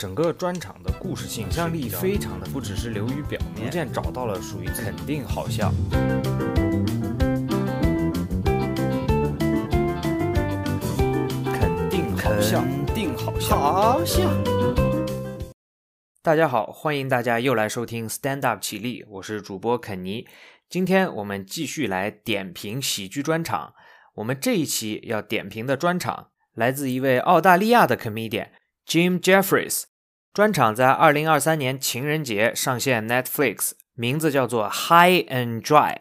整个专场的故事性、想象力非常的，不只是流于表面，逐渐找到了属于肯定好笑。肯定好笑，肯定好笑。好笑。大家好，欢迎大家又来收听 Stand Up 起立，我是主播肯尼。今天我们继续来点评喜剧专场。我们这一期要点评的专场来自一位澳大利亚的 comedian Jim Jeffries。专场在二零二三年情人节上线 Netflix，名字叫做 High and Dry，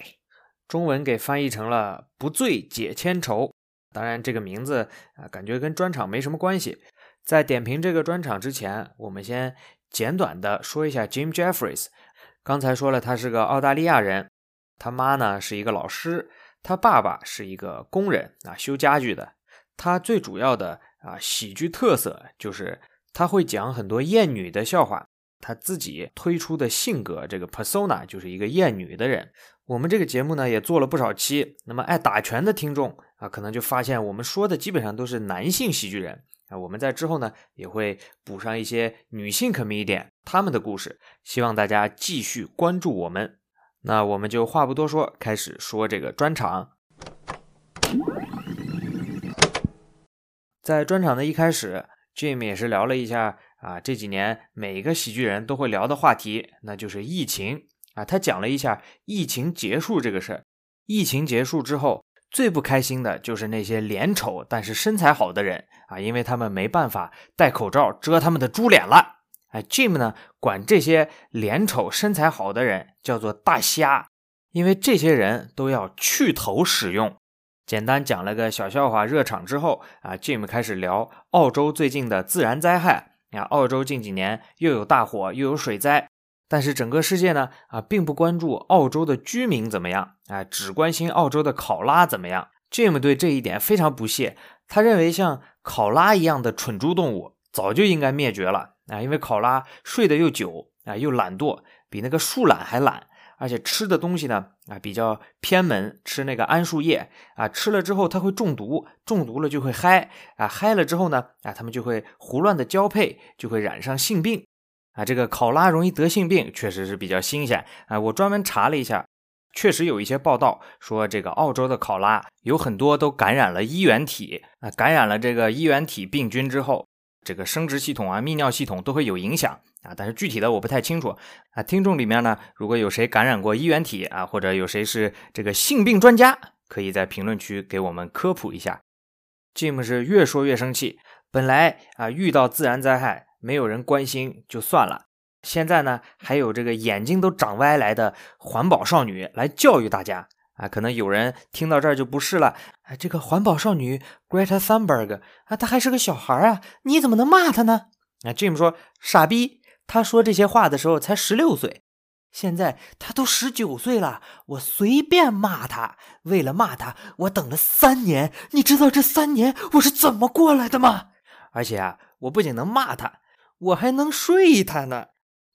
中文给翻译成了“不醉解千愁”。当然，这个名字啊，感觉跟专场没什么关系。在点评这个专场之前，我们先简短的说一下 Jim Jeffries。刚才说了，他是个澳大利亚人，他妈呢是一个老师，他爸爸是一个工人啊，修家具的。他最主要的啊喜剧特色就是他会讲很多厌女的笑话。他自己推出的性格这个 persona 就是一个厌女的人。我们这个节目呢也做了不少期，那么爱打拳的听众啊，可能就发现我们说的基本上都是男性喜剧人啊。我们在之后呢也会补上一些女性 comedian 他们的故事，希望大家继续关注我们。那我们就话不多说，开始说这个专场。在专场的一开始，Jim 也是聊了一下啊，这几年每个喜剧人都会聊的话题，那就是疫情啊。他讲了一下疫情结束这个事儿。疫情结束之后，最不开心的就是那些脸丑但是身材好的人啊，因为他们没办法戴口罩遮他们的猪脸了。哎，Jim 呢管这些脸丑身材好的人叫做大虾，因为这些人都要去头使用。简单讲了个小笑话热场之后啊，Jim 开始聊澳洲最近的自然灾害啊。澳洲近几年又有大火又有水灾，但是整个世界呢啊并不关注澳洲的居民怎么样啊，只关心澳洲的考拉怎么样。Jim 对这一点非常不屑，他认为像考拉一样的蠢猪动物早就应该灭绝了啊，因为考拉睡得又久啊又懒惰，比那个树懒还懒。而且吃的东西呢，啊比较偏门，吃那个桉树叶啊，吃了之后它会中毒，中毒了就会嗨啊，嗨了之后呢，啊他们就会胡乱的交配，就会染上性病啊。这个考拉容易得性病，确实是比较新鲜啊。我专门查了一下，确实有一些报道说，这个澳洲的考拉有很多都感染了衣原体啊，感染了这个衣原体病菌之后。这个生殖系统啊、泌尿系统都会有影响啊，但是具体的我不太清楚啊。听众里面呢，如果有谁感染过衣原体啊，或者有谁是这个性病专家，可以在评论区给我们科普一下。Jim 是越说越生气，本来啊遇到自然灾害没有人关心就算了，现在呢还有这个眼睛都长歪来的环保少女来教育大家。啊，可能有人听到这儿就不是了。啊，这个环保少女 Greta Thunberg 啊，她还是个小孩啊，你怎么能骂她呢？啊，Jim 说傻逼，他说这些话的时候才十六岁，现在他都十九岁了，我随便骂他。为了骂他，我等了三年，你知道这三年我是怎么过来的吗？而且啊，我不仅能骂他，我还能睡他呢。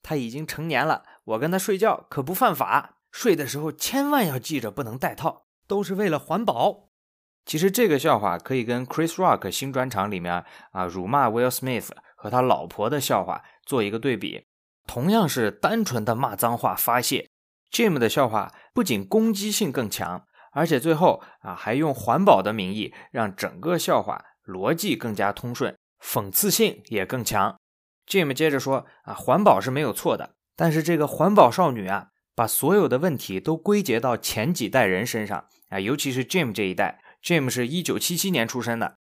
他已经成年了，我跟他睡觉可不犯法。睡的时候千万要记着不能戴套，都是为了环保。其实这个笑话可以跟 Chris Rock 新专场里面啊辱骂 Will Smith 和他老婆的笑话做一个对比。同样是单纯的骂脏话发泄，Jim 的笑话不仅攻击性更强，而且最后啊还用环保的名义让整个笑话逻辑更加通顺，讽刺性也更强。Jim 接着说啊环保是没有错的，但是这个环保少女啊。把所有的问题都归结到前几代人身上啊，尤其是 Jim 这一代。Jim 是一九七七年出生的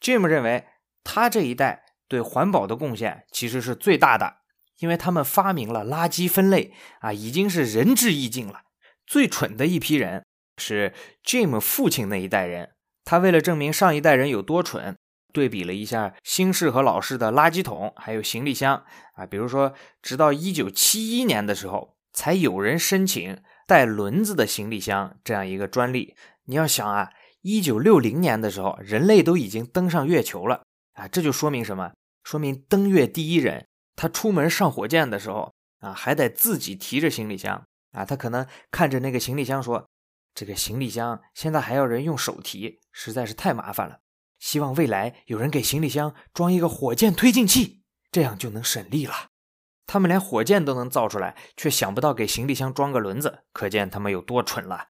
，Jim 认为他这一代对环保的贡献其实是最大的，因为他们发明了垃圾分类啊，已经是仁至义尽了。最蠢的一批人是 Jim 父亲那一代人，他为了证明上一代人有多蠢，对比了一下新式和老式的垃圾桶还有行李箱啊，比如说，直到一九七一年的时候。才有人申请带轮子的行李箱这样一个专利。你要想啊，一九六零年的时候，人类都已经登上月球了啊，这就说明什么？说明登月第一人他出门上火箭的时候啊，还得自己提着行李箱啊。他可能看着那个行李箱说：“这个行李箱现在还要人用手提，实在是太麻烦了。希望未来有人给行李箱装一个火箭推进器。”这样就能省力了。他们连火箭都能造出来，却想不到给行李箱装个轮子，可见他们有多蠢了。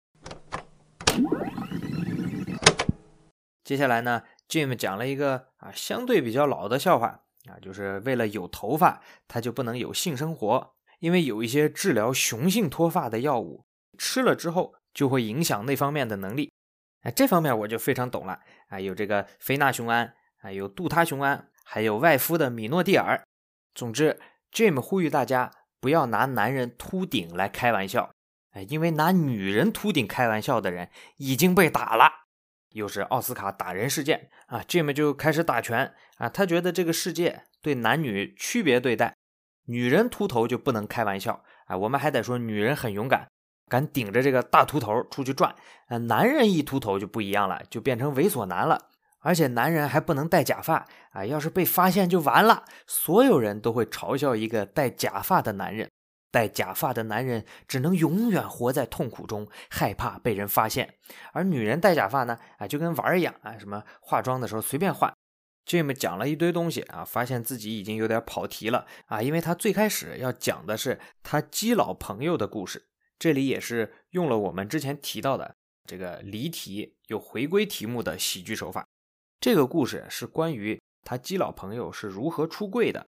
接下来呢，Jim 讲了一个啊相对比较老的笑话啊，就是为了有头发，他就不能有性生活，因为有一些治疗雄性脱发的药物，吃了之后就会影响那方面的能力。哎，这方面我就非常懂了啊，有这个非那雄胺啊，有杜他雄胺，还有外敷的米诺地尔。总之，Jim 呼吁大家不要拿男人秃顶来开玩笑，哎，因为拿女人秃顶开玩笑的人已经被打了。又是奥斯卡打人事件啊，Jim 就开始打拳啊，他觉得这个世界对男女区别对待，女人秃头就不能开玩笑啊，我们还得说女人很勇敢。敢顶着这个大秃头出去转，啊，男人一秃头就不一样了，就变成猥琐男了。而且男人还不能戴假发啊，要是被发现就完了。所有人都会嘲笑一个戴假发的男人，戴假发的男人只能永远活在痛苦中，害怕被人发现。而女人戴假发呢，啊，就跟玩一样啊，什么化妆的时候随便换。Jim 讲了一堆东西啊，发现自己已经有点跑题了啊，因为他最开始要讲的是他基佬朋友的故事。这里也是用了我们之前提到的这个离题又回归题目的喜剧手法。这个故事是关于他基佬朋友是如何出柜的。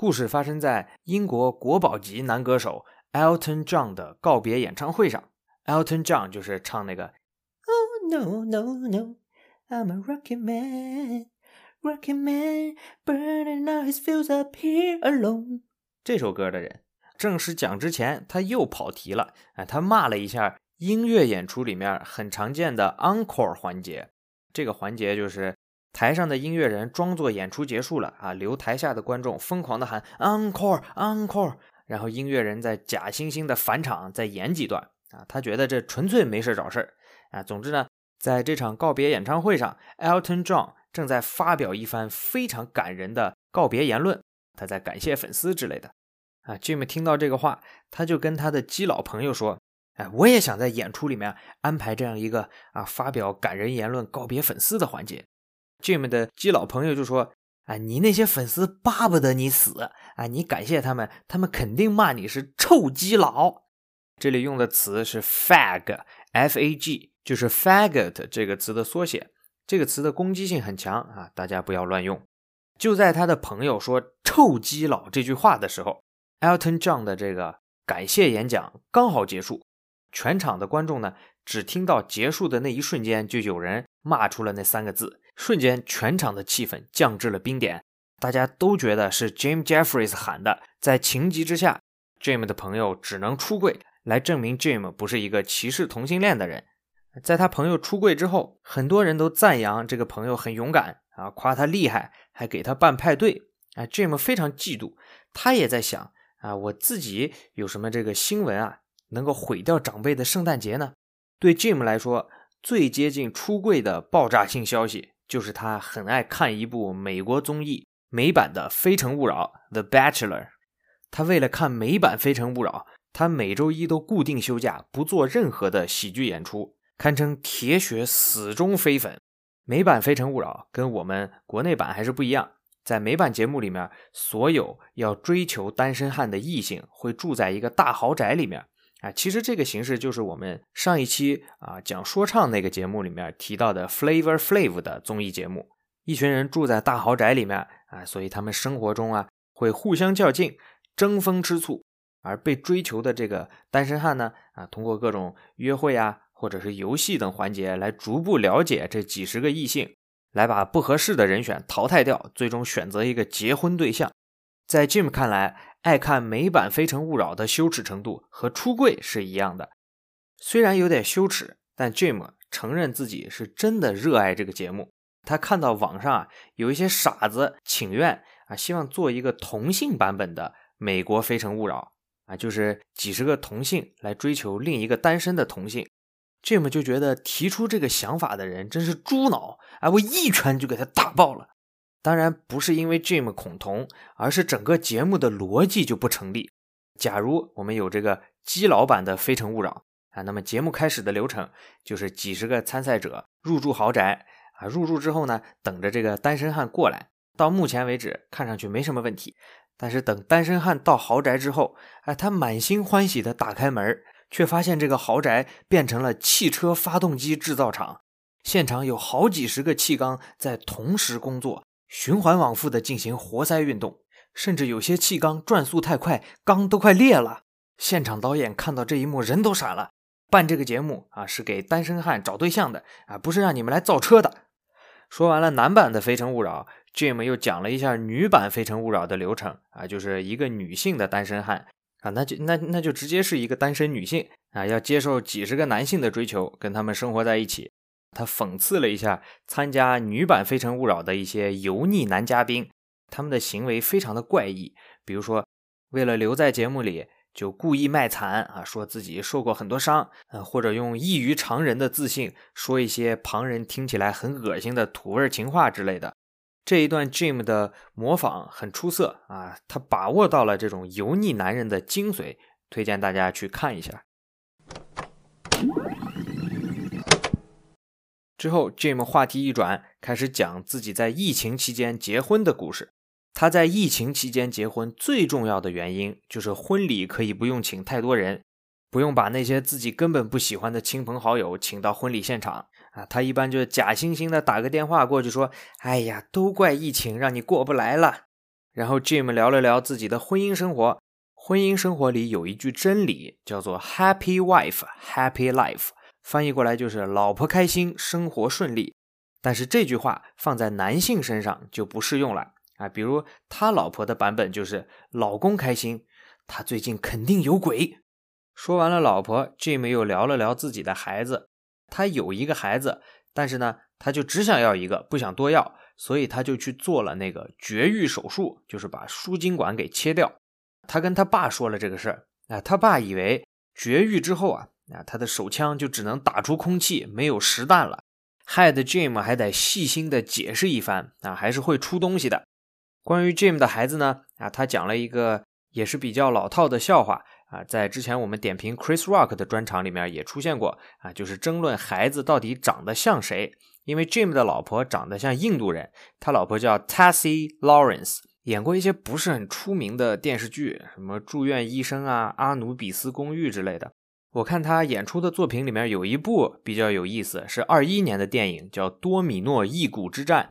故事发生在英国国宝级男歌手 Elton John 的告别演唱会上。Elton John 就是唱那个 Oh no no no I'm a rocket man rocket man burning all his fuse up here alone 这首歌的人。正式讲之前，他又跑题了。哎，他骂了一下音乐演出里面很常见的 encore 环节。这个环节就是台上的音乐人装作演出结束了啊，留台下的观众疯狂的喊 encore encore，然后音乐人在假惺惺的返场再演几段啊。他觉得这纯粹没事找事儿啊。总之呢，在这场告别演唱会上，Elton John 正在发表一番非常感人的告别言论，他在感谢粉丝之类的。啊，Jim 听到这个话，他就跟他的基佬朋友说：“哎，我也想在演出里面安排这样一个啊，发表感人言论、告别粉丝的环节。”Jim 的基佬朋友就说：“啊，你那些粉丝巴不得你死啊！你感谢他们，他们肯定骂你是臭基佬。”这里用的词是 fag，f-a-g，就是 faggot 这个词的缩写。这个词的攻击性很强啊，大家不要乱用。就在他的朋友说“臭基佬”这句话的时候。Elton John 的这个感谢演讲刚好结束，全场的观众呢，只听到结束的那一瞬间，就有人骂出了那三个字，瞬间全场的气氛降至了冰点，大家都觉得是 Jim Jeffries 喊的。在情急之下，Jim 的朋友只能出柜来证明 Jim 不是一个歧视同性恋的人。在他朋友出柜之后，很多人都赞扬这个朋友很勇敢啊，夸他厉害，还给他办派对。啊，Jim 非常嫉妒，他也在想。啊，我自己有什么这个新闻啊，能够毁掉长辈的圣诞节呢？对 Jim 来说，最接近出柜的爆炸性消息，就是他很爱看一部美国综艺美版的《非诚勿扰》The Bachelor。他为了看美版《非诚勿扰》，他每周一都固定休假，不做任何的喜剧演出，堪称铁血死忠非粉。美版《非诚勿扰》跟我们国内版还是不一样。在美版节目里面，所有要追求单身汉的异性会住在一个大豪宅里面啊。其实这个形式就是我们上一期啊讲说唱那个节目里面提到的 Flavor Flav 的综艺节目。一群人住在大豪宅里面啊，所以他们生活中啊会互相较劲，争风吃醋。而被追求的这个单身汉呢啊，通过各种约会啊或者是游戏等环节来逐步了解这几十个异性。来把不合适的人选淘汰掉，最终选择一个结婚对象。在 Jim 看来，爱看美版《非诚勿扰》的羞耻程度和出柜是一样的。虽然有点羞耻，但 Jim 承认自己是真的热爱这个节目。他看到网上啊有一些傻子请愿啊，希望做一个同性版本的美国《非诚勿扰》啊，就是几十个同性来追求另一个单身的同性。Jim 就觉得提出这个想法的人真是猪脑，哎，我一拳就给他打爆了。当然不是因为 Jim 恐同，而是整个节目的逻辑就不成立。假如我们有这个基佬版的《非诚勿扰》啊，那么节目开始的流程就是几十个参赛者入住豪宅啊，入住之后呢，等着这个单身汉过来。到目前为止看上去没什么问题但是等单身汉到豪宅之后，哎，他满心欢喜的打开门，却发现这个豪宅变成了汽车发动机制造厂，现场有好几十个气缸在同时工作，循环往复的进行活塞运动，甚至有些气缸转速太快，缸都快裂了。现场导演看到这一幕，人都傻了。办这个节目啊，是给单身汉找对象的啊，不是让你们来造车的。说完了男版的《非诚勿扰》，Jim 又讲了一下女版《非诚勿扰》的流程啊，就是一个女性的单身汉啊，那就那那就直接是一个单身女性啊，要接受几十个男性的追求，跟他们生活在一起。他讽刺了一下参加女版《非诚勿扰》的一些油腻男嘉宾，他们的行为非常的怪异，比如说为了留在节目里。就故意卖惨啊，说自己受过很多伤，呃，或者用异于常人的自信说一些旁人听起来很恶心的土味情话之类的。这一段 Jim 的模仿很出色啊，他把握到了这种油腻男人的精髓，推荐大家去看一下。之后，Jim 话题一转，开始讲自己在疫情期间结婚的故事。他在疫情期间结婚最重要的原因就是婚礼可以不用请太多人，不用把那些自己根本不喜欢的亲朋好友请到婚礼现场啊。他一般就假惺惺的打个电话过去说：“哎呀，都怪疫情让你过不来了。”然后 Jim 聊了聊自己的婚姻生活。婚姻生活里有一句真理叫做 “Happy wife, happy life”，翻译过来就是“老婆开心，生活顺利”。但是这句话放在男性身上就不适用了。啊，比如他老婆的版本就是老公开心，他最近肯定有鬼。说完了老婆，Jim 又聊了聊自己的孩子。他有一个孩子，但是呢，他就只想要一个，不想多要，所以他就去做了那个绝育手术，就是把输精管给切掉。他跟他爸说了这个事儿，啊，他爸以为绝育之后啊，啊，他的手枪就只能打出空气，没有实弹了，害得 Jim 还得细心的解释一番，啊，还是会出东西的。关于 Jim 的孩子呢？啊，他讲了一个也是比较老套的笑话啊，在之前我们点评 Chris Rock 的专场里面也出现过啊，就是争论孩子到底长得像谁。因为 Jim 的老婆长得像印度人，他老婆叫 Tassie Lawrence，演过一些不是很出名的电视剧，什么住院医生啊、阿努比斯公寓之类的。我看他演出的作品里面有一部比较有意思，是二一年的电影，叫《多米诺异谷之战》。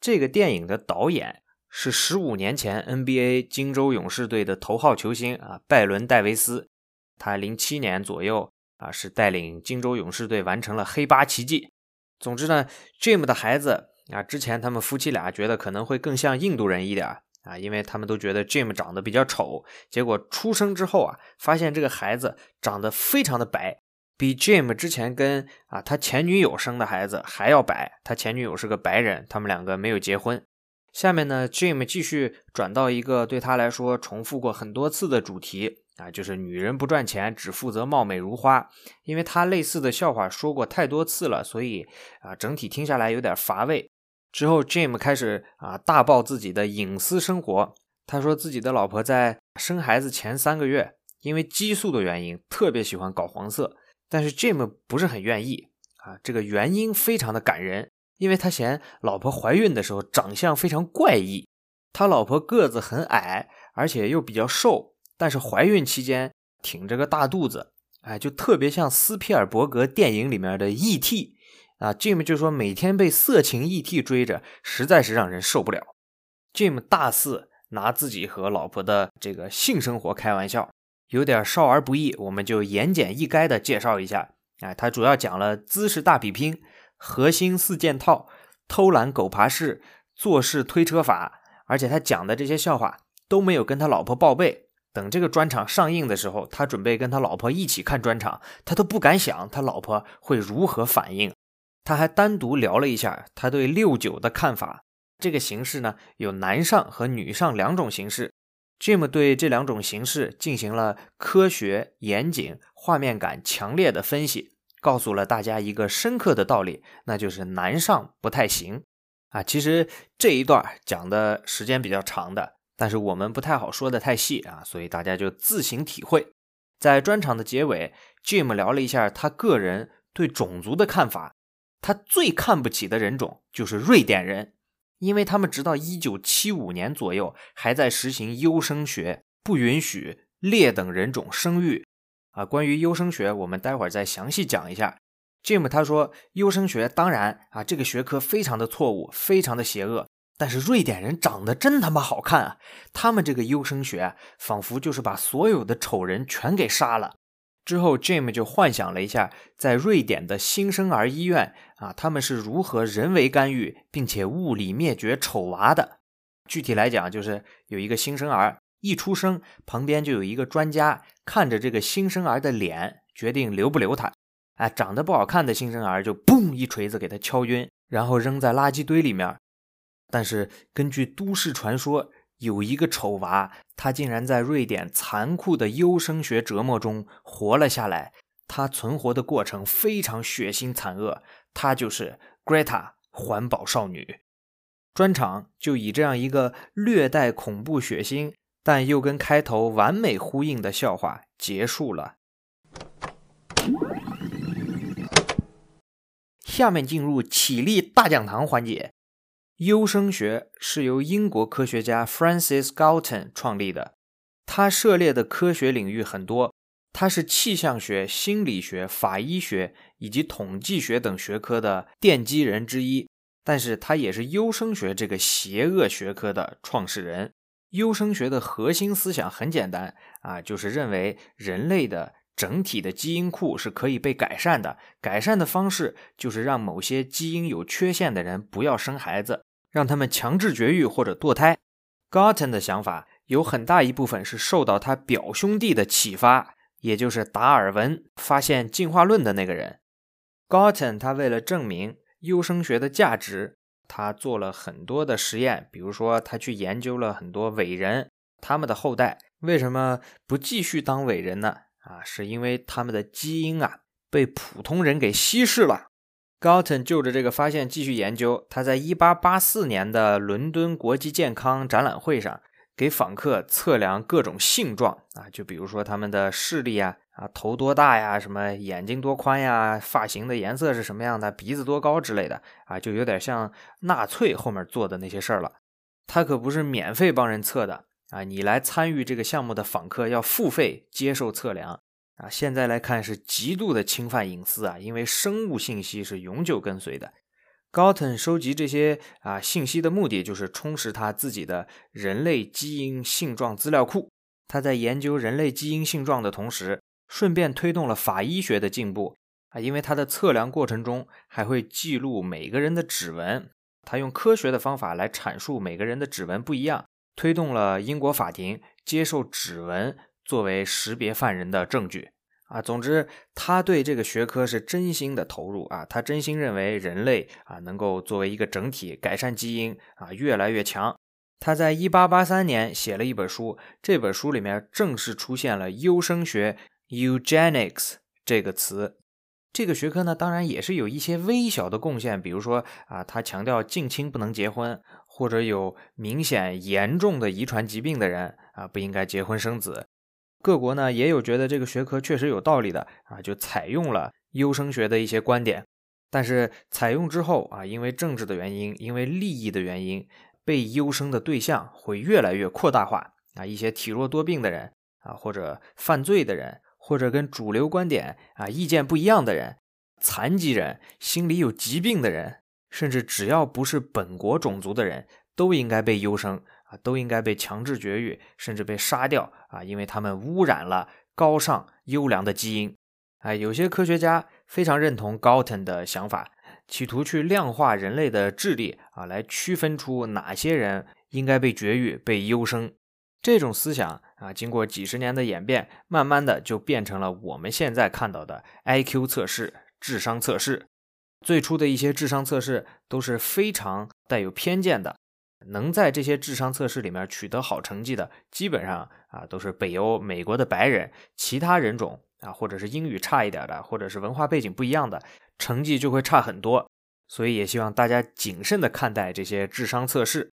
这个电影的导演。是十五年前 NBA 金州勇士队的头号球星啊，拜伦·戴维斯。他零七年左右啊，是带领金州勇士队完成了黑八奇迹。总之呢，Jim 的孩子啊，之前他们夫妻俩觉得可能会更像印度人一点啊，因为他们都觉得 Jim 长得比较丑。结果出生之后啊，发现这个孩子长得非常的白，比 Jim 之前跟啊他前女友生的孩子还要白。他前女友是个白人，他们两个没有结婚。下面呢，Jim 继续转到一个对他来说重复过很多次的主题啊，就是女人不赚钱，只负责貌美如花。因为他类似的笑话说过太多次了，所以啊，整体听下来有点乏味。之后，Jim 开始啊大爆自己的隐私生活。他说自己的老婆在生孩子前三个月，因为激素的原因，特别喜欢搞黄色，但是 Jim 不是很愿意啊。这个原因非常的感人。因为他嫌老婆怀孕的时候长相非常怪异，他老婆个子很矮，而且又比较瘦，但是怀孕期间挺着个大肚子，哎，就特别像斯皮尔伯格电影里面的 E.T. 啊。Jim 就说每天被色情 E.T. 追着，实在是让人受不了。Jim 大肆拿自己和老婆的这个性生活开玩笑，有点少儿不宜，我们就言简意赅的介绍一下。哎，他主要讲了姿势大比拼。核心四件套、偷懒狗爬式、做事推车法，而且他讲的这些笑话都没有跟他老婆报备。等这个专场上映的时候，他准备跟他老婆一起看专场，他都不敢想他老婆会如何反应。他还单独聊了一下他对六九的看法。这个形式呢，有男上和女上两种形式。Jim 对这两种形式进行了科学、严谨、画面感强烈的分析。告诉了大家一个深刻的道理，那就是男上不太行啊。其实这一段讲的时间比较长的，但是我们不太好说的太细啊，所以大家就自行体会。在专场的结尾，Jim 聊了一下他个人对种族的看法，他最看不起的人种就是瑞典人，因为他们直到一九七五年左右还在实行优生学，不允许劣等人种生育。啊，关于优生学，我们待会儿再详细讲一下。Jim 他说，优生学当然啊，这个学科非常的错误，非常的邪恶。但是瑞典人长得真他妈好看啊！他们这个优生学仿佛就是把所有的丑人全给杀了。之后，Jim 就幻想了一下，在瑞典的新生儿医院啊，他们是如何人为干预并且物理灭绝丑娃的。具体来讲，就是有一个新生儿一出生，旁边就有一个专家看着这个新生儿的脸，决定留不留他。哎，长得不好看的新生儿就嘣一锤子给他敲晕，然后扔在垃圾堆里面。但是根据都市传说，有一个丑娃，他竟然在瑞典残酷的优生学折磨中活了下来。他存活的过程非常血腥惨恶。他就是 Greta 环保少女。专场就以这样一个略带恐怖血腥，但又跟开头完美呼应的笑话结束了。下面进入起立大讲堂环节。优生学是由英国科学家 Francis Galton 创立的，他涉猎的科学领域很多，他是气象学、心理学、法医学以及统计学等学科的奠基人之一，但是他也是优生学这个邪恶学科的创始人。优生学的核心思想很简单啊，就是认为人类的整体的基因库是可以被改善的，改善的方式就是让某些基因有缺陷的人不要生孩子。让他们强制绝育或者堕胎。Garton 的想法有很大一部分是受到他表兄弟的启发，也就是达尔文发现进化论的那个人。Garton 他为了证明优生学的价值，他做了很多的实验，比如说他去研究了很多伟人，他们的后代为什么不继续当伟人呢？啊，是因为他们的基因啊被普通人给稀释了。Galton 就着这个发现继续研究。他在1884年的伦敦国际健康展览会上，给访客测量各种性状啊，就比如说他们的视力啊，啊头多大呀，什么眼睛多宽呀，发型的颜色是什么样的，鼻子多高之类的啊，就有点像纳粹后面做的那些事儿了。他可不是免费帮人测的啊，你来参与这个项目的访客要付费接受测量。啊，现在来看是极度的侵犯隐私啊，因为生物信息是永久跟随的。Galton 收集这些啊信息的目的就是充实他自己的人类基因性状资料库。他在研究人类基因性状的同时，顺便推动了法医学的进步啊，因为他的测量过程中还会记录每个人的指纹。他用科学的方法来阐述每个人的指纹不一样，推动了英国法庭接受指纹。作为识别犯人的证据啊，总之他对这个学科是真心的投入啊，他真心认为人类啊能够作为一个整体改善基因啊越来越强。他在一八八三年写了一本书，这本书里面正式出现了优生学 （eugenics） 这个词。这个学科呢，当然也是有一些微小的贡献，比如说啊，他强调近亲不能结婚，或者有明显严重的遗传疾病的人啊不应该结婚生子。各国呢也有觉得这个学科确实有道理的啊，就采用了优生学的一些观点。但是采用之后啊，因为政治的原因，因为利益的原因，被优生的对象会越来越扩大化啊。一些体弱多病的人啊，或者犯罪的人，或者跟主流观点啊意见不一样的人，残疾人，心里有疾病的人，甚至只要不是本国种族的人，都应该被优生。啊，都应该被强制绝育，甚至被杀掉啊！因为他们污染了高尚优良的基因。哎，有些科学家非常认同 Galton 的想法，企图去量化人类的智力啊，来区分出哪些人应该被绝育、被优生。这种思想啊，经过几十年的演变，慢慢的就变成了我们现在看到的 IQ 测试、智商测试。最初的一些智商测试都是非常带有偏见的。能在这些智商测试里面取得好成绩的，基本上啊都是北欧、美国的白人，其他人种啊，或者是英语差一点的，或者是文化背景不一样的，成绩就会差很多。所以也希望大家谨慎的看待这些智商测试。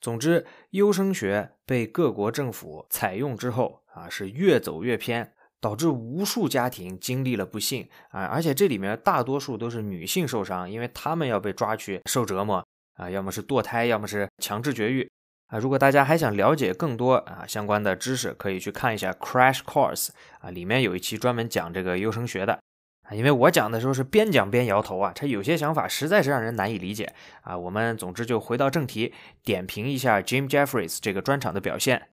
总之，优生学被各国政府采用之后啊，是越走越偏，导致无数家庭经历了不幸啊，而且这里面大多数都是女性受伤，因为她们要被抓去受折磨。啊，要么是堕胎，要么是强制绝育啊。如果大家还想了解更多啊相关的知识，可以去看一下 Crash Course 啊，里面有一期专门讲这个优生学的啊。因为我讲的时候是边讲边摇头啊，他有些想法实在是让人难以理解啊。我们总之就回到正题，点评一下 Jim Jeffries 这个专场的表现。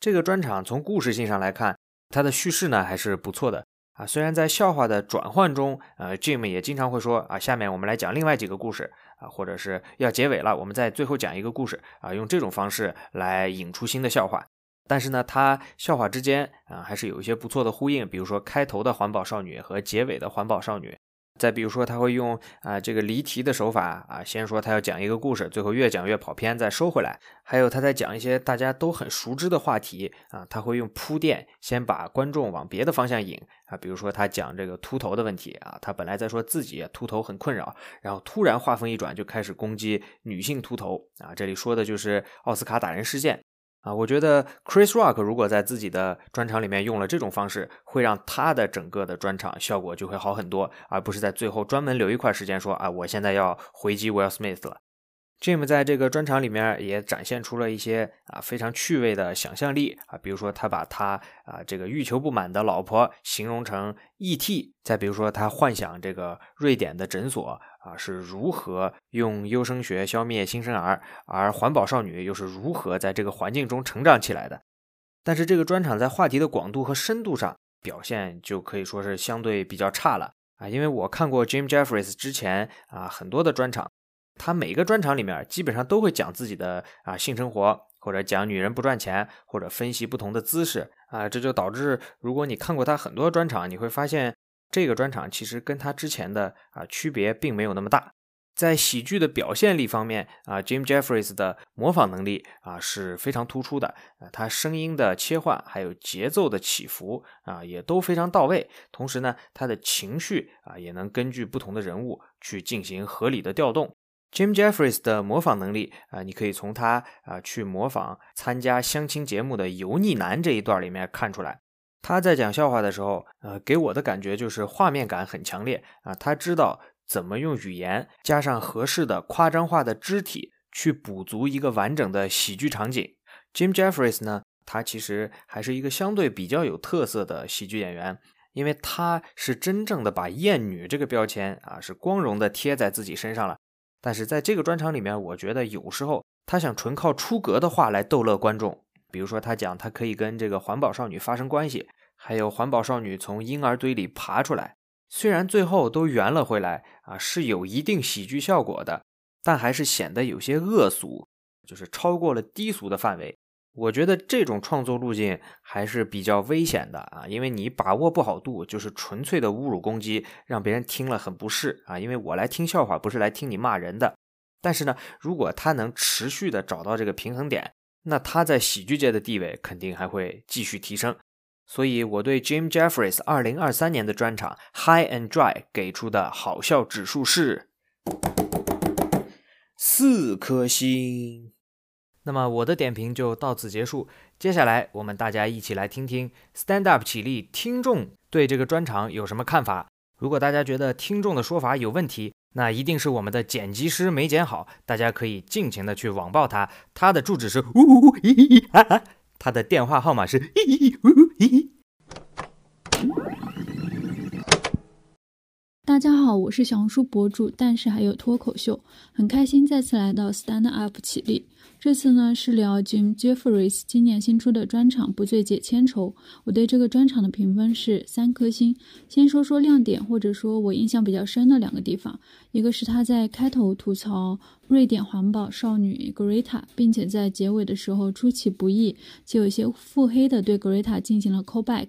这个专场从故事性上来看，它的叙事呢还是不错的。啊，虽然在笑话的转换中，呃，Jim 也经常会说啊，下面我们来讲另外几个故事啊，或者是要结尾了，我们在最后讲一个故事啊，用这种方式来引出新的笑话。但是呢，他笑话之间啊，还是有一些不错的呼应，比如说开头的环保少女和结尾的环保少女。再比如说，他会用啊这个离题的手法啊，先说他要讲一个故事，最后越讲越跑偏，再收回来。还有他在讲一些大家都很熟知的话题啊，他会用铺垫，先把观众往别的方向引啊。比如说他讲这个秃头的问题啊，他本来在说自己秃头很困扰，然后突然话锋一转，就开始攻击女性秃头啊。这里说的就是奥斯卡打人事件。啊，我觉得 Chris Rock 如果在自己的专场里面用了这种方式，会让他的整个的专场效果就会好很多，而不是在最后专门留一块时间说啊，我现在要回击 Will Smith 了。Jim 在这个专场里面也展现出了一些啊非常趣味的想象力啊，比如说他把他啊这个欲求不满的老婆形容成 ET，再比如说他幻想这个瑞典的诊所啊是如何用优生学消灭新生儿，而环保少女又是如何在这个环境中成长起来的。但是这个专场在话题的广度和深度上表现就可以说是相对比较差了啊，因为我看过 Jim Jeffries 之前啊很多的专场。他每个专场里面基本上都会讲自己的啊性生活，或者讲女人不赚钱，或者分析不同的姿势啊，这就导致如果你看过他很多专场，你会发现这个专场其实跟他之前的啊区别并没有那么大。在喜剧的表现力方面啊，Jim Jeffries 的模仿能力啊是非常突出的啊，他声音的切换还有节奏的起伏啊也都非常到位，同时呢，他的情绪啊也能根据不同的人物去进行合理的调动。Jim Jeffries 的模仿能力啊，你可以从他啊去模仿参加相亲节目的油腻男这一段里面看出来。他在讲笑话的时候，呃，给我的感觉就是画面感很强烈啊。他知道怎么用语言加上合适的夸张化的肢体去补足一个完整的喜剧场景。Jim Jeffries 呢，他其实还是一个相对比较有特色的喜剧演员，因为他是真正的把艳女这个标签啊，是光荣的贴在自己身上了。但是在这个专场里面，我觉得有时候他想纯靠出格的话来逗乐观众，比如说他讲他可以跟这个环保少女发生关系，还有环保少女从婴儿堆里爬出来，虽然最后都圆了回来啊，是有一定喜剧效果的，但还是显得有些恶俗，就是超过了低俗的范围。我觉得这种创作路径还是比较危险的啊，因为你把握不好度，就是纯粹的侮辱攻击，让别人听了很不适啊。因为我来听笑话，不是来听你骂人的。但是呢，如果他能持续的找到这个平衡点，那他在喜剧界的地位肯定还会继续提升。所以我对 Jim Jeffries 二零二三年的专场 High and Dry 给出的好笑指数是四颗星。那么我的点评就到此结束。接下来我们大家一起来听听 Stand Up 起立听众对这个专场有什么看法。如果大家觉得听众的说法有问题，那一定是我们的剪辑师没剪好。大家可以尽情的去网暴他，他的住址是呜呜呜，他的电话号码是咦咦呜呜大家好，我是小红书博主，但是还有脱口秀，很开心再次来到 Stand Up 起立。这次呢是聊 Jim Jeffries 今年新出的专场《不醉解千愁》，我对这个专场的评分是三颗星。先说说亮点，或者说我印象比较深的两个地方，一个是他在开头吐槽瑞典环保少女 Greta，并且在结尾的时候出其不意，且有些腹黑的对 Greta 进行了 callback。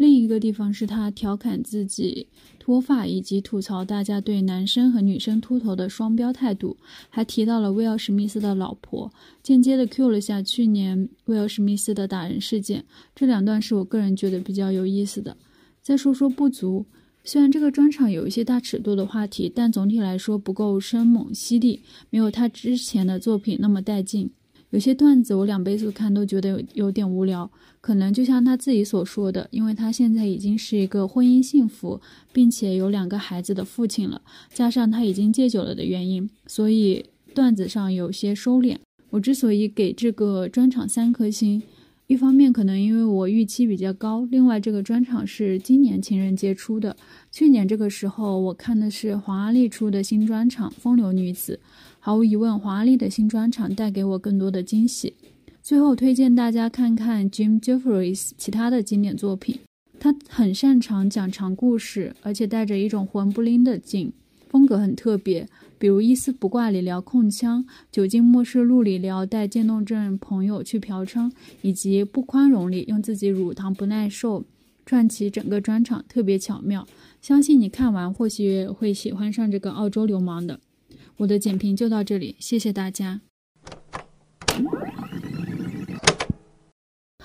另一个地方是他调侃自己脱发，以及吐槽大家对男生和女生秃头的双标态度，还提到了威尔史密斯的老婆，间接的 cue 了下去年威尔史密斯的打人事件。这两段是我个人觉得比较有意思的。再说说不足，虽然这个专场有一些大尺度的话题，但总体来说不够生猛犀利，没有他之前的作品那么带劲。有些段子我两倍速看都觉得有有点无聊，可能就像他自己所说的，因为他现在已经是一个婚姻幸福并且有两个孩子的父亲了，加上他已经戒酒了的原因，所以段子上有些收敛。我之所以给这个专场三颗星。一方面可能因为我预期比较高，另外这个专场是今年情人节出的，去年这个时候我看的是黄阿丽出的新专场《风流女子》，毫无疑问黄阿丽的新专场带给我更多的惊喜。最后推荐大家看看 Jim Jeffries 其他的经典作品，他很擅长讲长故事，而且带着一种魂不吝的劲，风格很特别。比如《一丝不挂》里聊控枪，《酒精末世录》里聊带渐冻症朋友去嫖娼，以及《不宽容》里用自己乳糖不耐受串起整个专场，特别巧妙。相信你看完或许会喜欢上这个澳洲流氓的。我的简评就到这里，谢谢大家。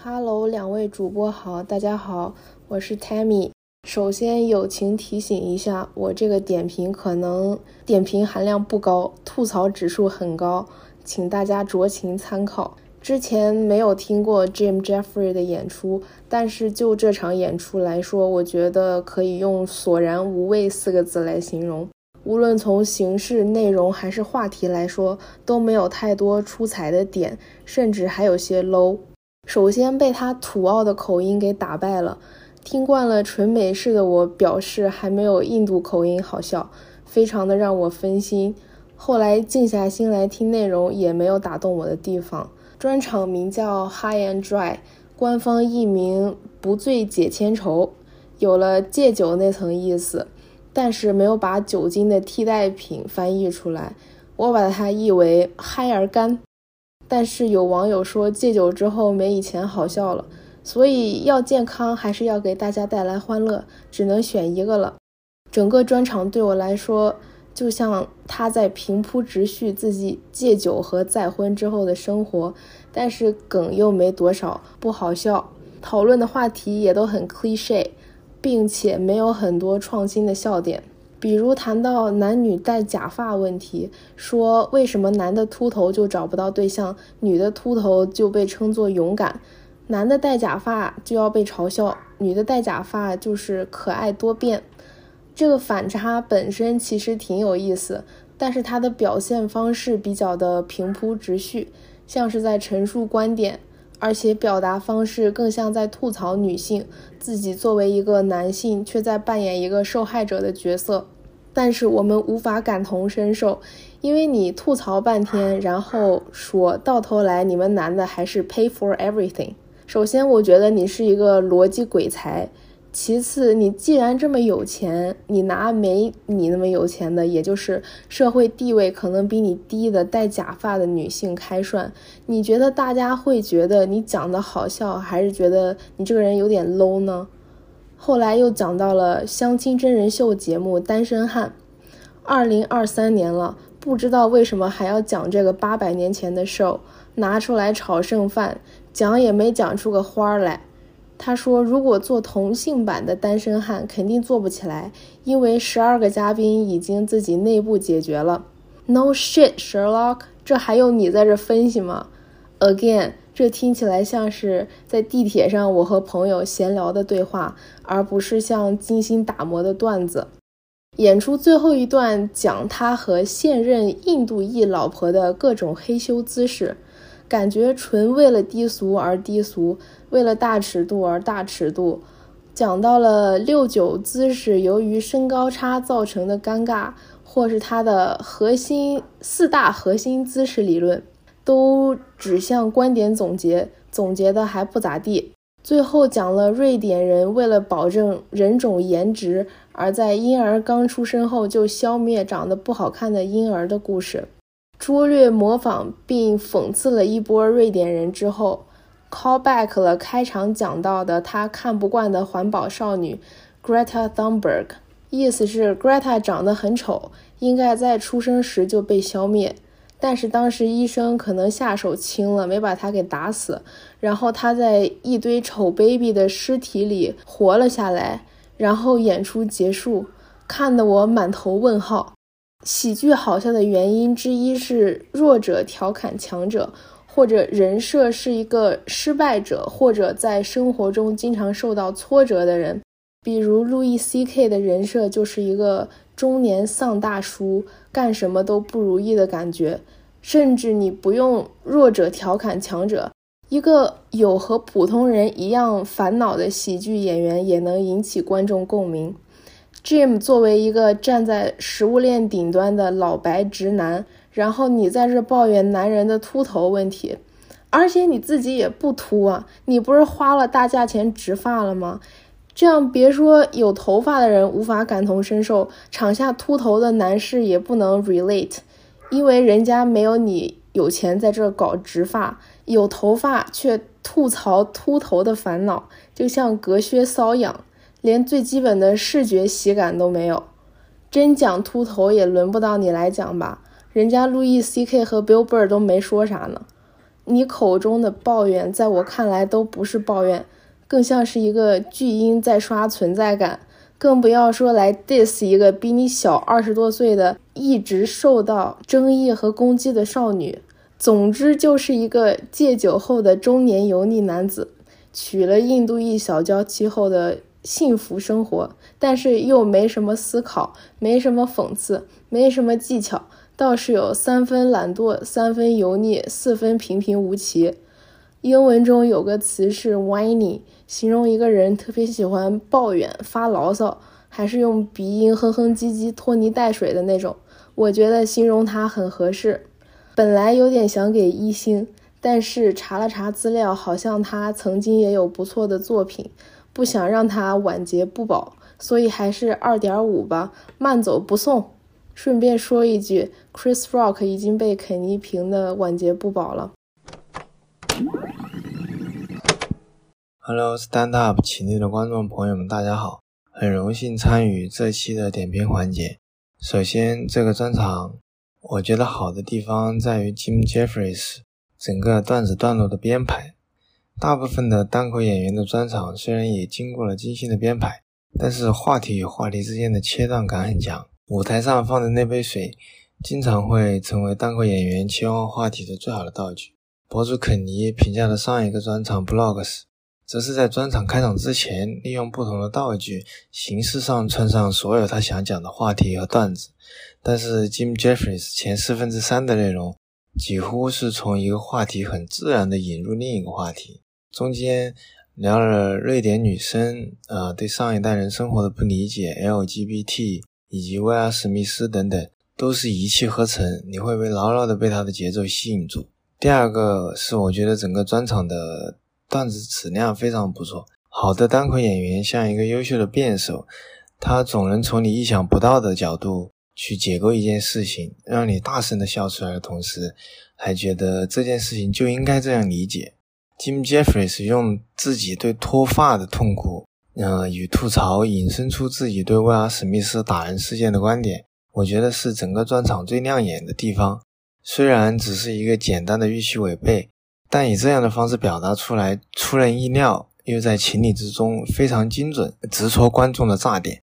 Hello，两位主播好，大家好，我是 Tammy。首先友情提醒一下，我这个点评可能点评含量不高，吐槽指数很高，请大家酌情参考。之前没有听过 Jim Jeffrey 的演出，但是就这场演出来说，我觉得可以用索然无味四个字来形容。无论从形式、内容还是话题来说，都没有太多出彩的点，甚至还有些 low。首先被他土澳的口音给打败了。听惯了纯美式的我表示还没有印度口音好笑，非常的让我分心。后来静下心来听内容，也没有打动我的地方。专场名叫 High and Dry，官方译名不醉解千愁，有了戒酒那层意思，但是没有把酒精的替代品翻译出来。我把它译为嗨而干。但是有网友说戒酒之后没以前好笑了。所以要健康还是要给大家带来欢乐，只能选一个了。整个专场对我来说，就像他在平铺直叙自己戒酒和再婚之后的生活，但是梗又没多少，不好笑。讨论的话题也都很 cliche，并且没有很多创新的笑点。比如谈到男女戴假发问题，说为什么男的秃头就找不到对象，女的秃头就被称作勇敢。男的戴假发就要被嘲笑，女的戴假发就是可爱多变。这个反差本身其实挺有意思，但是它的表现方式比较的平铺直叙，像是在陈述观点，而且表达方式更像在吐槽女性，自己作为一个男性却在扮演一个受害者的角色。但是我们无法感同身受，因为你吐槽半天，然后说到头来你们男的还是 pay for everything。首先，我觉得你是一个逻辑鬼才。其次，你既然这么有钱，你拿没你那么有钱的，也就是社会地位可能比你低的戴假发的女性开涮，你觉得大家会觉得你讲的好笑，还是觉得你这个人有点 low 呢？后来又讲到了相亲真人秀节目《单身汉》，二零二三年了，不知道为什么还要讲这个八百年前的 show，拿出来炒剩饭。讲也没讲出个花儿来。他说：“如果做同性版的单身汉，肯定做不起来，因为十二个嘉宾已经自己内部解决了。” No shit, Sherlock，这还用你在这分析吗？Again，这听起来像是在地铁上我和朋友闲聊的对话，而不是像精心打磨的段子。演出最后一段讲他和现任印度裔老婆的各种黑羞姿势。感觉纯为了低俗而低俗，为了大尺度而大尺度。讲到了六九姿势由于身高差造成的尴尬，或是它的核心四大核心姿势理论，都指向观点总结，总结的还不咋地。最后讲了瑞典人为了保证人种颜值，而在婴儿刚出生后就消灭长得不好看的婴儿的故事。拙劣模仿并讽刺了一波瑞典人之后，call back 了开场讲到的他看不惯的环保少女 Greta Thunberg，意思是 Greta 长得很丑，应该在出生时就被消灭。但是当时医生可能下手轻了，没把他给打死，然后他在一堆丑 baby 的尸体里活了下来，然后演出结束，看得我满头问号。喜剧好笑的原因之一是弱者调侃强者，或者人设是一个失败者，或者在生活中经常受到挫折的人。比如路易 C.K. 的人设就是一个中年丧大叔，干什么都不如意的感觉。甚至你不用弱者调侃强者，一个有和普通人一样烦恼的喜剧演员也能引起观众共鸣。Jim 作为一个站在食物链顶端的老白直男，然后你在这抱怨男人的秃头问题，而且你自己也不秃啊，你不是花了大价钱植发了吗？这样别说有头发的人无法感同身受，场下秃头的男士也不能 relate，因为人家没有你有钱在这搞植发，有头发却吐槽秃头的烦恼，就像隔靴搔痒。连最基本的视觉喜感都没有，真讲秃头也轮不到你来讲吧？人家路易 C K 和 Bill Burr 都没说啥呢。你口中的抱怨，在我看来都不是抱怨，更像是一个巨婴在刷存在感。更不要说来 diss 一个比你小二十多岁的、一直受到争议和攻击的少女。总之，就是一个戒酒后的中年油腻男子，娶了印度裔小娇妻后的。幸福生活，但是又没什么思考，没什么讽刺，没什么技巧，倒是有三分懒惰，三分油腻，四分平平无奇。英文中有个词是 whiny，形容一个人特别喜欢抱怨、发牢骚，还是用鼻音哼哼唧唧、拖泥带水的那种。我觉得形容他很合适。本来有点想给一星，但是查了查资料，好像他曾经也有不错的作品。不想让他晚节不保，所以还是二点五吧，慢走不送。顺便说一句，Chris Rock 已经被肯尼评的晚节不保了。Hello，Stand Up 起立的观众朋友们，大家好，很荣幸参与这期的点评环节。首先，这个专场我觉得好的地方在于 Jim Jeffries 整个段子段落的编排。大部分的单口演员的专场虽然也经过了精心的编排，但是话题与话题之间的切断感很强。舞台上放的那杯水，经常会成为单口演员切换话题的最好的道具。博主肯尼评价的上一个专场 Blogs，则是在专场开场之前，利用不同的道具，形式上串上所有他想讲的话题和段子。但是 Jim Jeffries 前四分之三的内容，几乎是从一个话题很自然的引入另一个话题。中间聊了瑞典女生，呃，对上一代人生活的不理解，LGBT 以及威尔史密斯等等，都是一气呵成，你会被牢牢的被他的节奏吸引住。第二个是我觉得整个专场的段子质量非常不错，好的单口演员像一个优秀的辩手，他总能从你意想不到的角度去解构一件事情，让你大声的笑出来的同时，还觉得这件事情就应该这样理解。Jim Jeffries 用自己对脱发的痛苦，呃，与吐槽引申出自己对威尔史密斯打人事件的观点，我觉得是整个专场最亮眼的地方。虽然只是一个简单的预期违背，但以这样的方式表达出来，出人意料，又在情理之中，非常精准，直戳观众的炸点，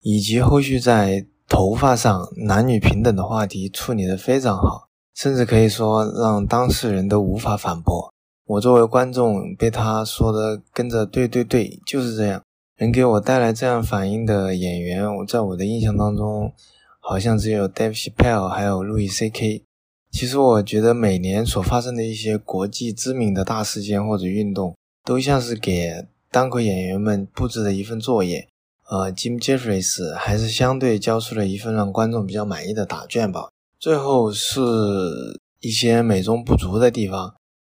以及后续在头发上男女平等的话题处理的非常好，甚至可以说让当事人都无法反驳。我作为观众，被他说的跟着对对对，就是这样。能给我带来这样反应的演员，我在我的印象当中，好像只有 Dave Chappelle，还有路易 C.K。其实我觉得每年所发生的一些国际知名的大事件或者运动，都像是给单口演员们布置的一份作业。呃，Jim Jeffries 还是相对交出了一份让观众比较满意的答卷吧。最后是一些美中不足的地方。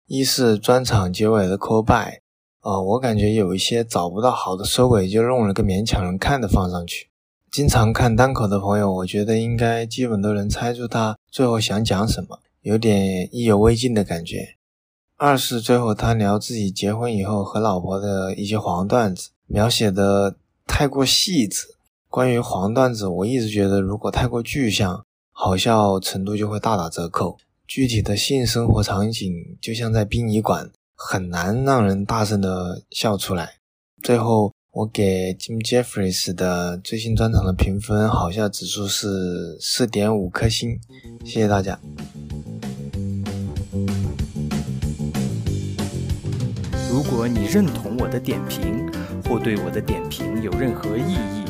一是专场结尾的 call by，呃，我感觉有一些找不到好的收尾，就弄了个勉强能看的放上去。经常看单口的朋友，我觉得应该基本都能猜出他最后想讲什么，有点意犹未尽的感觉。二是最后他聊自己结婚以后和老婆的一些黄段子，描写的太过细致。关于黄段子，我一直觉得如果太过具象，好笑程度就会大打折扣。具体的性生活场景就像在殡仪馆，很难让人大声的笑出来。最后，我给 Jim Jeffries 的最新专场的评分好笑指数是四点五颗星，谢谢大家。如果你认同我的点评，或对我的点评有任何异议，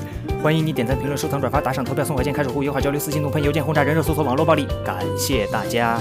欢迎你点赞、评论、收藏、转发、打赏、投票、送火箭、开守护、友好交流、私信怒喷、邮件轰炸、人肉搜索、网络暴力，感谢大家。